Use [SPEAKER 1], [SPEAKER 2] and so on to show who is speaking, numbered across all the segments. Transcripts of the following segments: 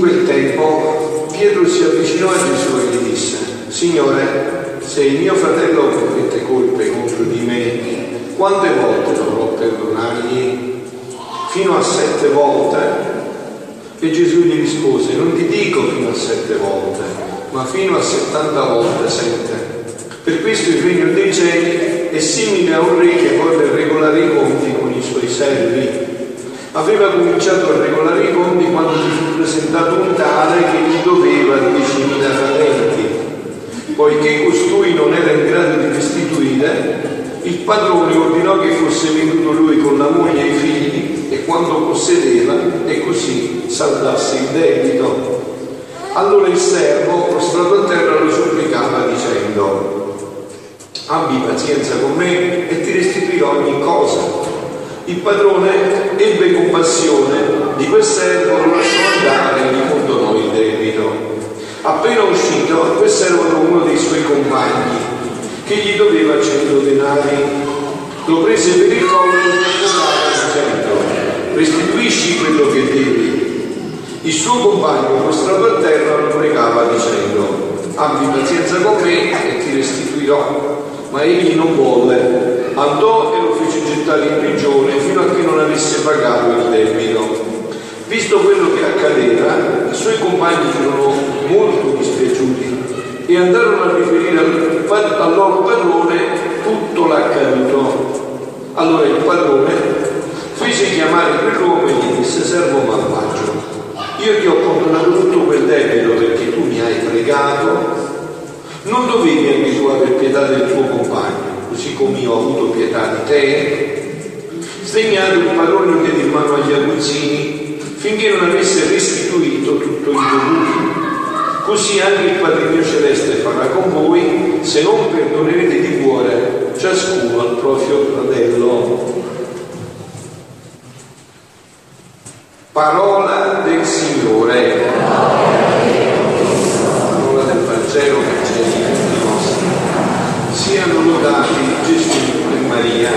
[SPEAKER 1] Quel tempo Pietro si avvicinò a Gesù e gli disse, Signore, se il mio fratello commette colpe contro di me, quante volte dovrò perdonargli? Fino a sette volte? E Gesù gli rispose, non ti dico fino a sette volte, ma fino a settanta volte sette. Per questo il regno dei cieli è simile a un re che vuole regolare i conti con i suoi servi aveva cominciato a regolare i conti quando gli fu presentato un tale che gli doveva 10.000 talenti. Poiché costui non era in grado di restituire, il padrone ordinò che fosse venduto lui con la moglie e i figli e quando possedeva e così saldasse il debito. Allora il servo, prostrato a terra, lo supplicava dicendo, abbi pazienza con me e ti restituirò ogni cosa il padrone ebbe compassione di quel servo, lo lasciò andare e gli condonò il debito. Appena uscito, quel servo trovò uno dei suoi compagni che gli doveva cento denari. Lo prese per il collo e lo dicendo, restituisci quello che devi. Il suo compagno, prostrato a terra, lo pregava dicendo, abbi pazienza con me e ti restituirò. Ma egli non volle, andò e lo fece gettare in prigione fino a che non avesse pagato il debito. Visto quello che accadeva, i suoi compagni furono molto dispiaciuti e andarono a riferire al, al loro padrone tutto l'accaduto. Allora il padrone fece chiamare quell'uomo e gli disse, servo malvagio, io ti ho condonato tutto quel debito perché tu mi hai pregato, non dovevi anche tu aver pietà del tuo compagno così come io ho avuto pietà di te. Sdegnato il padrone diede in mano agli aguzzini finché non avesse restituito tutto il dovuto. Così anche il Padre mio Celeste farà con voi se non perdonerete di cuore ciascuno al proprio fratello. Parola del Signore. Parola del Vangelo che c'è in siano lodati Gesù e Maria.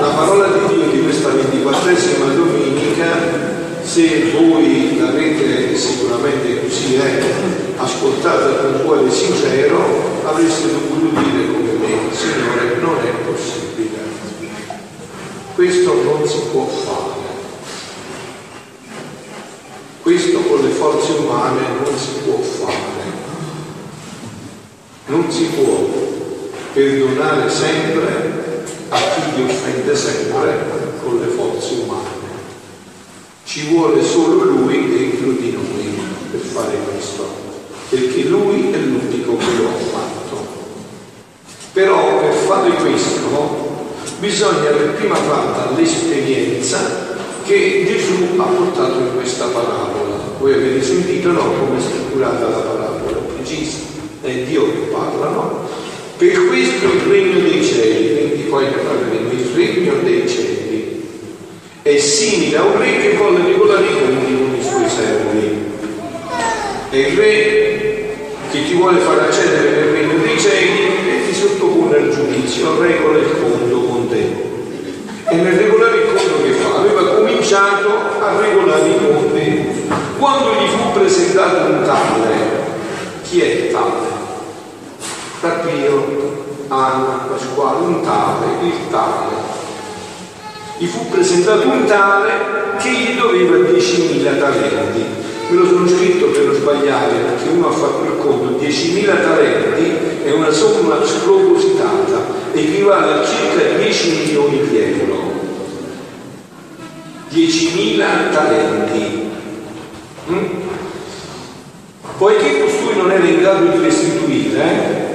[SPEAKER 1] La parola di Dio di questa ventiquattresima domenica, se voi l'avete sicuramente così è, ascoltata con cuore sincero, avreste dovuto dire come me, Signore, non è possibile. Questo non si può fare. Questo con le forze umane non si può fare. Non si può perdonare sempre a chi ti offende sempre con le forze umane. Ci vuole solo Lui dentro di noi per fare questo, perché Lui è l'unico che lo ha fatto. Però per fare questo bisogna per prima fatta l'esperienza che Gesù ha portato in questa parabola. Voi avete sentito no, come è strutturata la parabola, precisa è Dio che parla, no? Per questo il regno dei cieli, quindi poi ne parleremo, il regno dei cieli è simile a un re che vuole regolare i conti con i suoi servi. È il re che ti vuole far accedere nel regno dei cieli e ti sottopone al giudizio, regola il conto con te. E nel regolare il conto che fa? Aveva cominciato a regolare i conti. Quando gli fu presentato un tale, chi è tale? Tapio, Anna, Pasquale, un tale, il tale. Gli fu presentato un tale che gli doveva 10.000 talenti. Me lo sono scritto per non sbagliare perché uno ha fatto il conto, 10.000 talenti è una somma spropositata, equivale a circa 10 milioni di euro. 10.000 talenti. Mm? Poiché costui non era in grado di restituire, eh,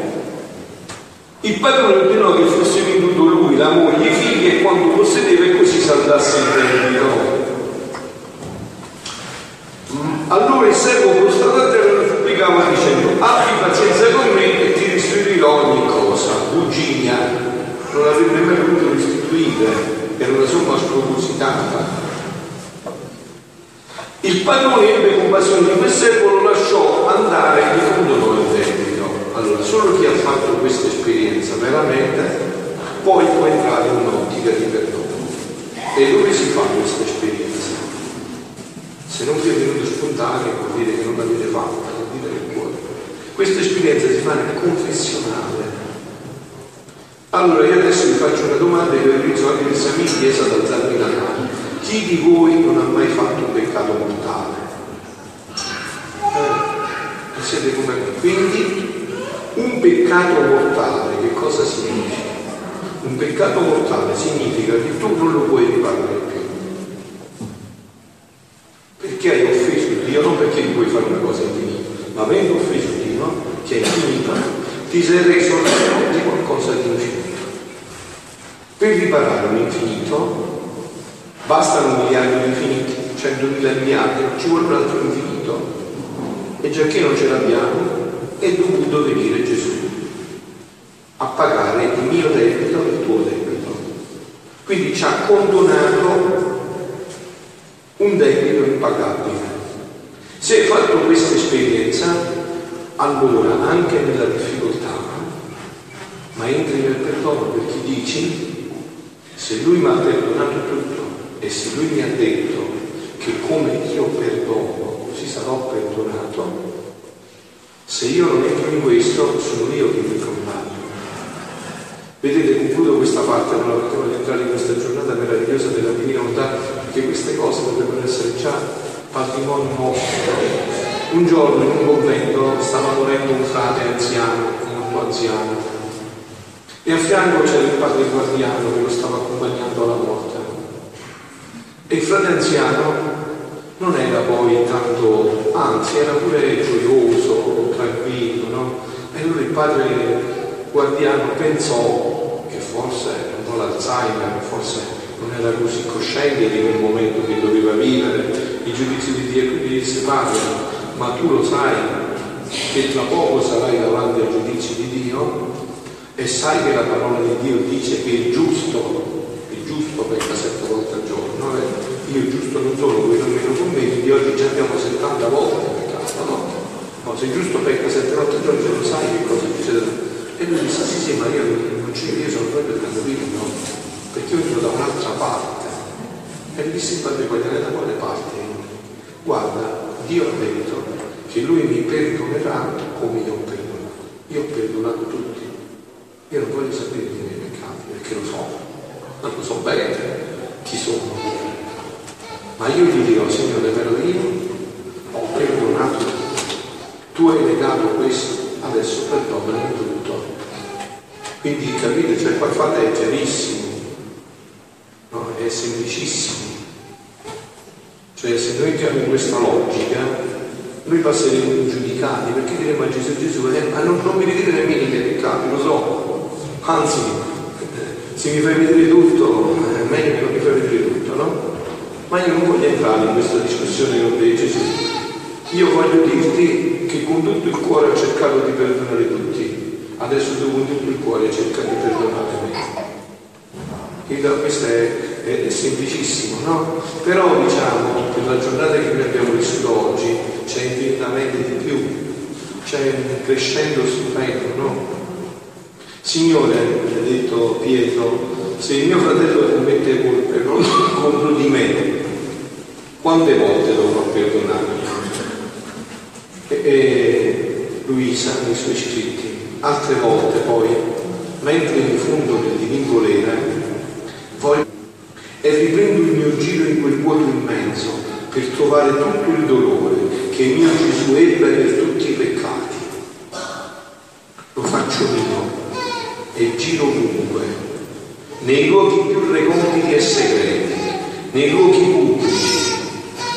[SPEAKER 1] il padrone ordinò che fosse venduto lui, la moglie, i figli e quanto possedeva e così saldasse il debito. Mm. Allora il servo prostrato a terra lo supplicava dicendo abbi pazienza con me e ti restituirò ogni cosa. Buginia non avrebbe mai potuto restituire, era una somma spropositata. Il padrone ebbe compassione di quel servo, lo lasciò andare e gli condonò solo chi ha fatto questa esperienza veramente poi può entrare in un'ottica di perdono. E dove si fa questa esperienza? confessare vuol dire che non l'avete fatta, vuol dire nel cuore. Questa esperienza si fa nel confessionale. Allora io adesso vi faccio una domanda e vi utilizzo anche esami di chiesa ad alzarvi la mano. Chi di voi non ha mai fatto un peccato mortale? Eh, siete come me. Quindi peccato mortale che cosa significa? Un peccato mortale significa che tu non lo puoi riparare più. Perché hai offeso Dio? Non perché puoi fare una cosa infinita, ma avendo offeso Dio, che è infinito, ti sei reso di qualcosa di infinito. Per riparare un infinito bastano miliardi infiniti, centomila miliardi, ci vuole un altro infinito. E già che non ce l'abbiamo, è dovuto venire Gesù a pagare il mio debito e il tuo debito. Quindi ci ha condonato un debito impagabile. Se hai fatto questa esperienza, allora anche nella difficoltà, ma entri nel perdono perché dici, se lui mi ha perdonato tutto e se lui mi ha detto che come io perdono, così sarò perdonato, se io non entro in questo, sono io che mi condanno. Vedete, concludo questa parte, non la potevo entrare in questa giornata meravigliosa della divina volontà, perché queste cose potrebbero essere già patrimonio nostro. Un giorno in un convento stava morendo un frate anziano, molto anziano, e a fianco c'era il padre guardiano che lo stava accompagnando alla morte. E il frate anziano non era poi tanto, anzi era pure gioioso, tranquillo, no? E allora il padre guardiano pensò che forse po' l'Alzheimer, forse non era così cosciente di quel momento che doveva vivere il giudizio di Dio, quindi disse padre, ma tu lo sai che tra poco sarai davanti al giudizio di Dio e sai che la parola di Dio dice che il giusto, il giusto pecca sette volte al giorno, eh? io giusto non sono, voi nemmeno con me, di oggi già abbiamo 70 volte peccato, no? no? Se il giusto pecca sette volte al giorno, lo sai che cosa succede e lui disse, sì, sì, ma io non ci io sono proprio tranquillo, no? Perché io entro da un'altra parte. E gli disse padre guardiano da quale parte? Guarda, Dio ha detto che lui mi perdonerà come io ho perdonato. Io ho perdonato tutti. Io non voglio sapere dei miei peccati, perché lo so, non lo so bene chi sono. Ma io gli dirò, Signore, però io ho perdonato tutti. Tu hai negato questo, adesso perdonami tutto. Quindi capite, cioè qua fate è chiarissimo, no? è semplicissimo. Cioè se noi entriamo in questa logica, noi passeremo ingiudicati perché diremo a Gesù Gesù, eh, ma non, non mi ridire nemmeno miei peccati, lo so, anzi, se mi fai vedere tutto, è meglio che non mi fai vedere tutto, no? Ma io non voglio entrare in questa discussione con te Gesù. Io voglio dirti che con tutto il cuore ho cercato di perdonare tutti, adesso tu con tutto il cuore cerca di perdonare me. Quindi questo è, è, è, semplicissimo, no? Però diciamo, per la giornata che noi abbiamo vissuto oggi, c'è infinitamente di più, c'è un crescendo stupendo, no? Signore, ha detto Pietro, se il mio fratello commette colpe contro di me, quante volte dovrò perdonarmi? E, Luisa nei suoi scritti, altre volte poi, mentre in fondo del divin volere, voglio e riprendo il mio giro in quel vuoto immenso per trovare tutto il dolore che mio Gesù ebbe per tutti i peccati. Lo faccio mio e giro ovunque, nei luoghi più reconditi e segreti, nei luoghi pubblici,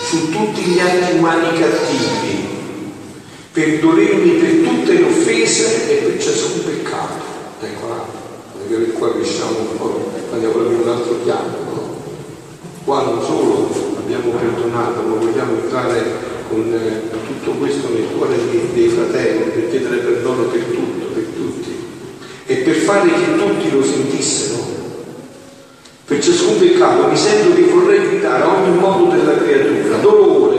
[SPEAKER 1] su tutti gli atti umani cattivi, per dolermi per tutte le offese e per ciascun peccato. Ecco là, perché qua po', andiamo proprio un altro piano. No? Qua non solo abbiamo perdonato, ma vogliamo entrare con eh, tutto questo nel cuore dei, dei fratelli, per chiedere perdono per tutto, per tutti. E per fare che tutti lo sentissero, per ciascun peccato mi sento che vorrei gridare a ogni modo della creatura, dolore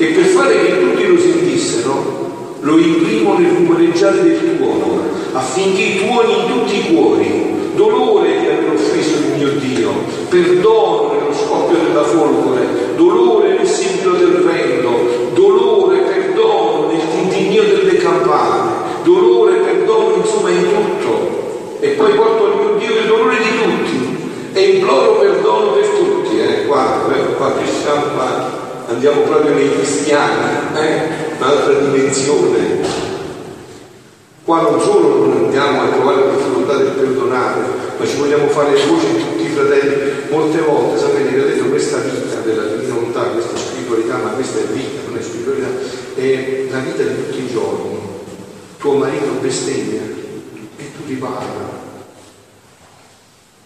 [SPEAKER 1] e per fare che tutti lo sentissero lo imprimo nel rumoreggiare del tuo cuore, affinché tuoni in tutti i cuori dolore che aver offeso il mio Dio, perdono nello scoppio della folgore, dolore nel simbolo del vento, dolore, perdono nel tintinnio delle campane, dolore, perdono insomma in tutto. E poi porto al mio Dio il dolore di tutti e imploro perdono per tutti. Eh? Guarda, guarda, qua ci siamo qua andiamo proprio nei cristiani, eh, un'altra dimensione. Qua non solo non andiamo a trovare la difficoltà del perdonare, ma ci vogliamo fare voce tutti i fratelli. Molte volte, sapete, vi ho detto questa vita della divina volontà, questa spiritualità, ma questa è vita, non è spiritualità, è la vita di tutti i giorni. Tuo marito bestemmia e tu ripara.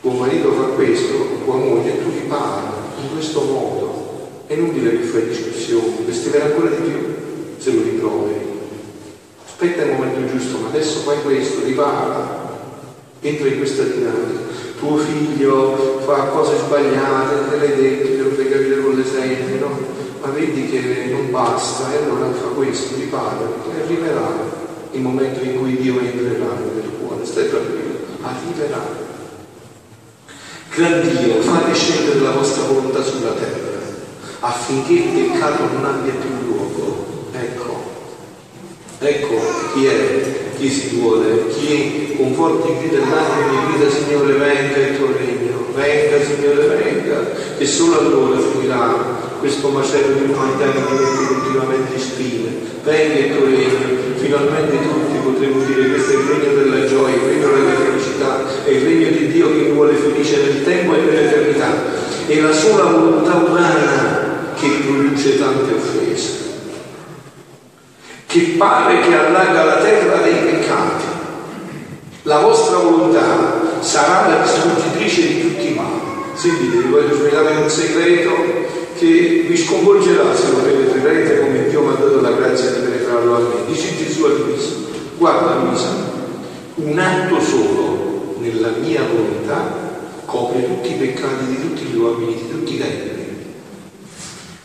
[SPEAKER 1] Tuo marito fa questo, tua moglie, e tu ripara in questo modo. È inutile che fai discussioni, bestemmerà ancora di più se lo riprovi aspetta il momento giusto, ma adesso fai questo, ripara, entra in questa dinamica. Tuo figlio fa cose sbagliate, te le detto, te lo fai capire con l'esempio, no? Ma vedi che non basta, e allora fa questo, ripara, e arriverà il momento in cui Dio entrerà nel cuore, stai tranquillo, arriverà. Gran Dio, fate scendere la vostra volontà sulla terra affinché il peccato non abbia più luogo. Ecco, Ecco chi è, chi si vuole, chi con forti grida e lacrime grida Signore venga il tuo regno, venga Signore venga, e solo allora finirà questo macello di umanità che diventa continuamente spine, venga il tuo regno, finalmente tutti potremo dire questo è il regno della gioia, il regno della felicità, è il regno di Dio che mi vuole felice nel tempo e nell'eternità, è la sola volontà umana che produce tante offese che pare che allaga la terra dei peccati. La vostra volontà sarà la distruggitrice di tutti i mali. Sentite, vi voglio svegliare un segreto che vi sconvolgerà se lo penetrerete come Dio mi ha dato la grazia di penetrarlo a me. Dice Gesù a Luisa, guarda Luisa, un atto solo nella mia volontà copre tutti i peccati di tutti gli uomini, di tutti i tempi.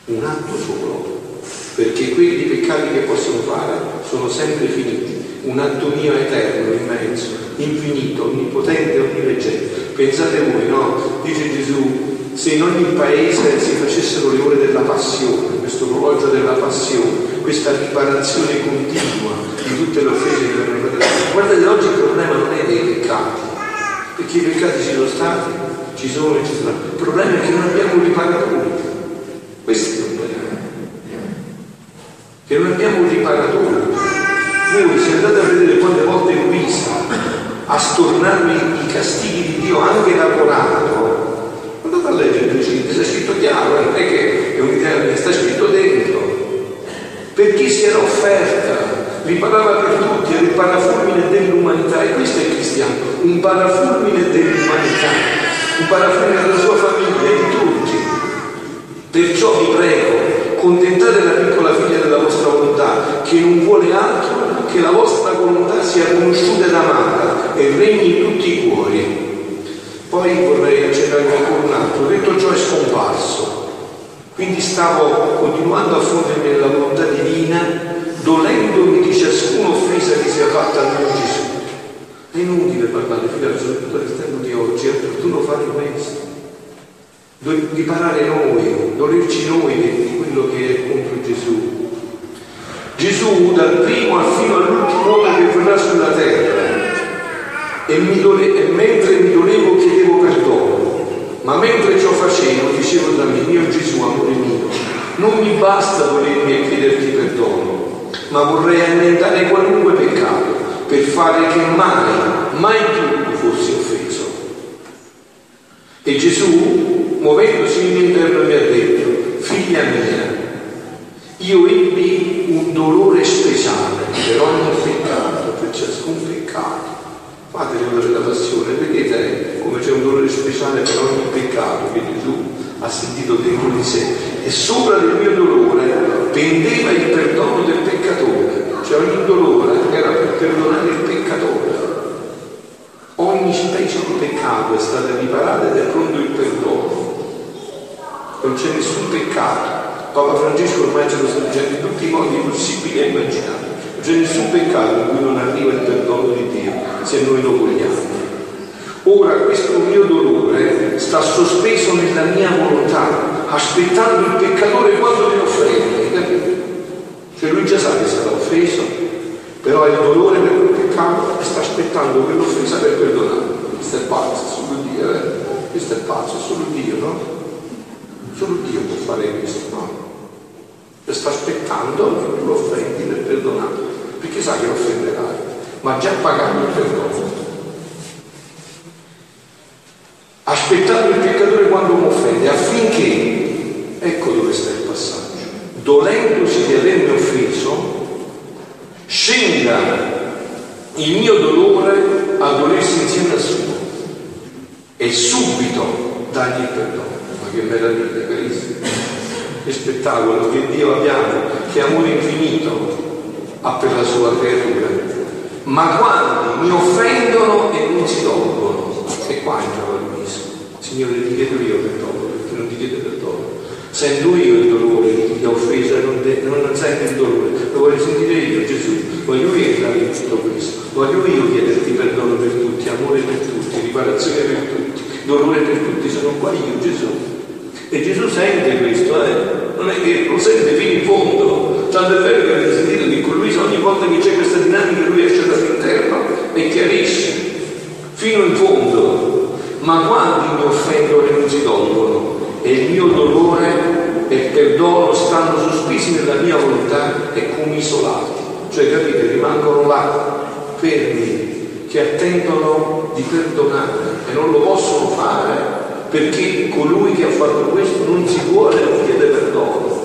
[SPEAKER 1] Un atto solo perché quelli peccati che possono fare sono sempre finiti. Un atto mio eterno, immenso, infinito, onnipotente, onniveggente. Pensate voi, no? Dice Gesù, se in ogni paese si facessero le ore della passione, questo orologio della passione, questa riparazione continua di tutte le offese che vengono fatte. Guardate, oggi il problema non è dei peccati, perché i peccati ci sono stati, ci sono e ci sono. Il problema è che non abbiamo riparatori. Questo è il problema che non abbiamo un riparatore. Voi se andate a vedere quante volte Luisa a stornarvi i castighi di Dio anche da Corano, andate a leggere il principio, sta scritto chiaro, non è che è un'idea sta scritto dentro. Per chi si era offerta, riparava per tutti, era il parafulmine dell'umanità e questo è il cristiano, un parafulmine dell'umanità, un parafulmine della sua famiglia, di tutti. Perciò vi prego, contentate la piccola figlia della vostra volontà, che non vuole altro che la vostra volontà sia conosciuta ed amata e regni in tutti i cuori. Poi vorrei accennarvi ancora un altro, detto ciò è scomparso, quindi stavo continuando a fondermi nella volontà divina, dolendomi di ciascuna offesa che sia fatta a mio Gesù. È inutile parlare, figlio, soprattutto all'esterno di oggi, è opportuno fare questo riparare noi, dolerci noi di quello che è contro Gesù. Gesù dal primo fino all'ultimo uomo che verrà sulla terra e, mi dole, e mentre mi dolevo chiedevo perdono, ma mentre ciò facevo dicevo da me, mio Gesù, amore mio, non mi basta volermi e chiederti perdono, ma vorrei annientare qualunque peccato per fare che mai, mai più fossi offeso. E Gesù muovendosi in interno mi ha detto, figlia mia, io ebbi dolore speciale per ogni peccato, per ciascun peccato. Fate della passione, vedete come c'è un dolore speciale per ogni peccato che Gesù ha sentito dentro di sé. E sopra del mio dolore pendeva il perdono del peccatore. Cioè ogni dolore era per perdonare il peccatore. Ogni specie di peccato è stata riparata ed è pronto il perdono non c'è nessun peccato. Papa Francesco ormai ce lo sta dicendo in tutti i modi possibili e immaginabili. Non c'è nessun peccato in cui non arriva il perdono di Dio, se noi lo vogliamo. Ora questo mio dolore sta sospeso nella mia volontà, aspettando il peccatore quando mi offende. Cioè lui già sa che sarà offeso, però ha il dolore per quel peccato e sta aspettando quell'offesa per perdonare. Questo è pazzo, vuol dire, eh? questo è pazzo, è solo Dio, no? Solo Dio può fare questo, no? E sta aspettando che tu lo offendi per perdonare, perché sa che lo offenderai, ma già pagato il perdono. Aspettando il peccatore quando mi offende, affinché, ecco dove sta il passaggio, dolendosi di avermi offeso, scenda il mio dolore a dolersi insieme al suo e subito dargli il perdono. Che meraviglia, carissimo! Che spettacolo che Dio abbiamo, che amore infinito ha per la sua creatura. Ma quando mi offendono e non si tolgono, e qua entra il viso. Signore, ti chiedo io perdono, perché non ti chiedo perdono. Sento io il dolore di chi ha offeso e non, non senti il dolore, lo voglio sentire io, Gesù. Voglio io entrare in tutto questo. Voglio io chiederti perdono per tutti, amore per tutti, riparazione per tutti, dolore per tutti, sono qua io, Gesù. E Gesù sente questo, eh? non è che lo sente fino in fondo, tanto è vero che avete sentito che con lui ogni volta che c'è questa dinamica lui esce dall'interno e chiarisce fino in fondo, ma quando mi offendono e non si tolgono e il mio dolore e il perdono stanno sospesi nella mia volontà e come isolati, cioè capite, rimangono là fermi, che attendono di perdonare e non lo possono fare perché colui che ha fatto questo non si vuole non chiede perdono.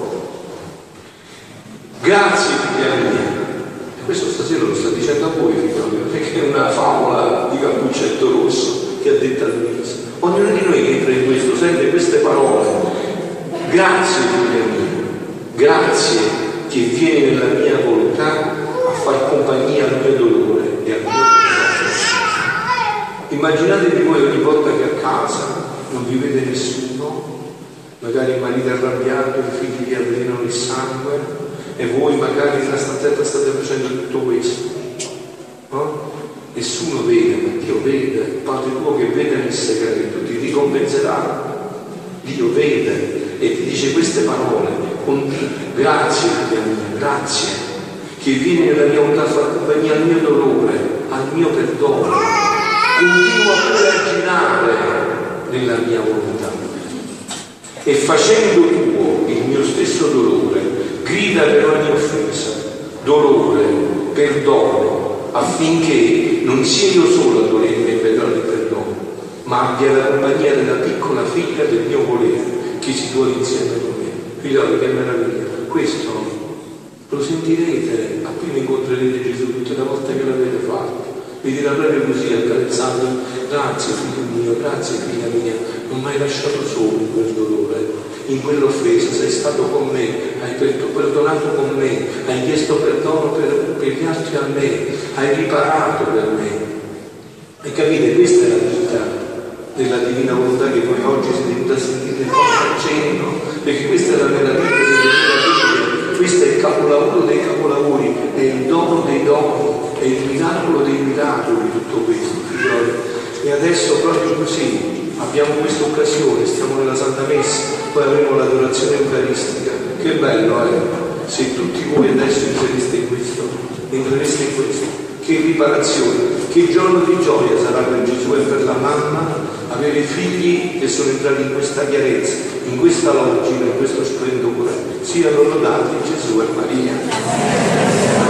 [SPEAKER 1] Grazie figlia mia. E questo stasera lo sta dicendo a voi, figlio perché è una favola di Cappuccetto Rosso che ha detto all'inizio. Ognuno di noi che entra in questo sente queste parole. Grazie figlia mia. Grazie che vieni nella mia volontà a far compagnia al mio dolore e a Dio Immaginatevi voi ogni volta che a casa non vi vede nessuno, magari il marito arrabbiato, i figli vi avvelenano il sangue e voi magari nella stanzetta state facendo tutto questo. No? Nessuno vede, ma Dio vede, il Padre tuo che vede nel segreto, ti ricompenserà. Dio vede e ti dice queste parole con grazie, grazie che viene nella mia volontà a far compagnia al mio dolore, al mio perdono. Continua a girare nella mia volontà. E facendo tuo il mio stesso dolore, grida per ogni offesa, dolore, perdono, affinché non sia io solo a dolermi e vedrò il perdono, ma abbia la compagnia della piccola figlia del mio volere che si vuole insieme con me. Figlioli, che meraviglia! Questo lo sentirete appena incontrerete Gesù tutte le volte che l'avete fatto. Vi dirà proprio così, accarezzando, grazie figlio mio, grazie non mi hai lasciato solo in quel dolore, in quell'offesa, sei stato con me, hai perdonato con me, hai chiesto perdono per, per gli altri a me, hai riparato per me. E capite, questa è la vita della divina volontà che voi oggi siete venuti a sentire il accenno, perché questa è la vera vita della divina questo è il capolavoro dei capolavori, è il dono dei doni, è il miracolo dei miracoli tutto questo, figlioli. E adesso proprio così abbiamo questa occasione, stiamo nella Santa Messa, poi avremo l'adorazione eucaristica. Che bello è eh? se tutti voi adesso inseriste in questo, entrereste in questo. Che riparazione, che giorno di gioia sarà per Gesù e per la mamma avere figli che sono entrati in questa chiarezza, in questa logica, in questo splendore. Siano lodati Gesù e Maria.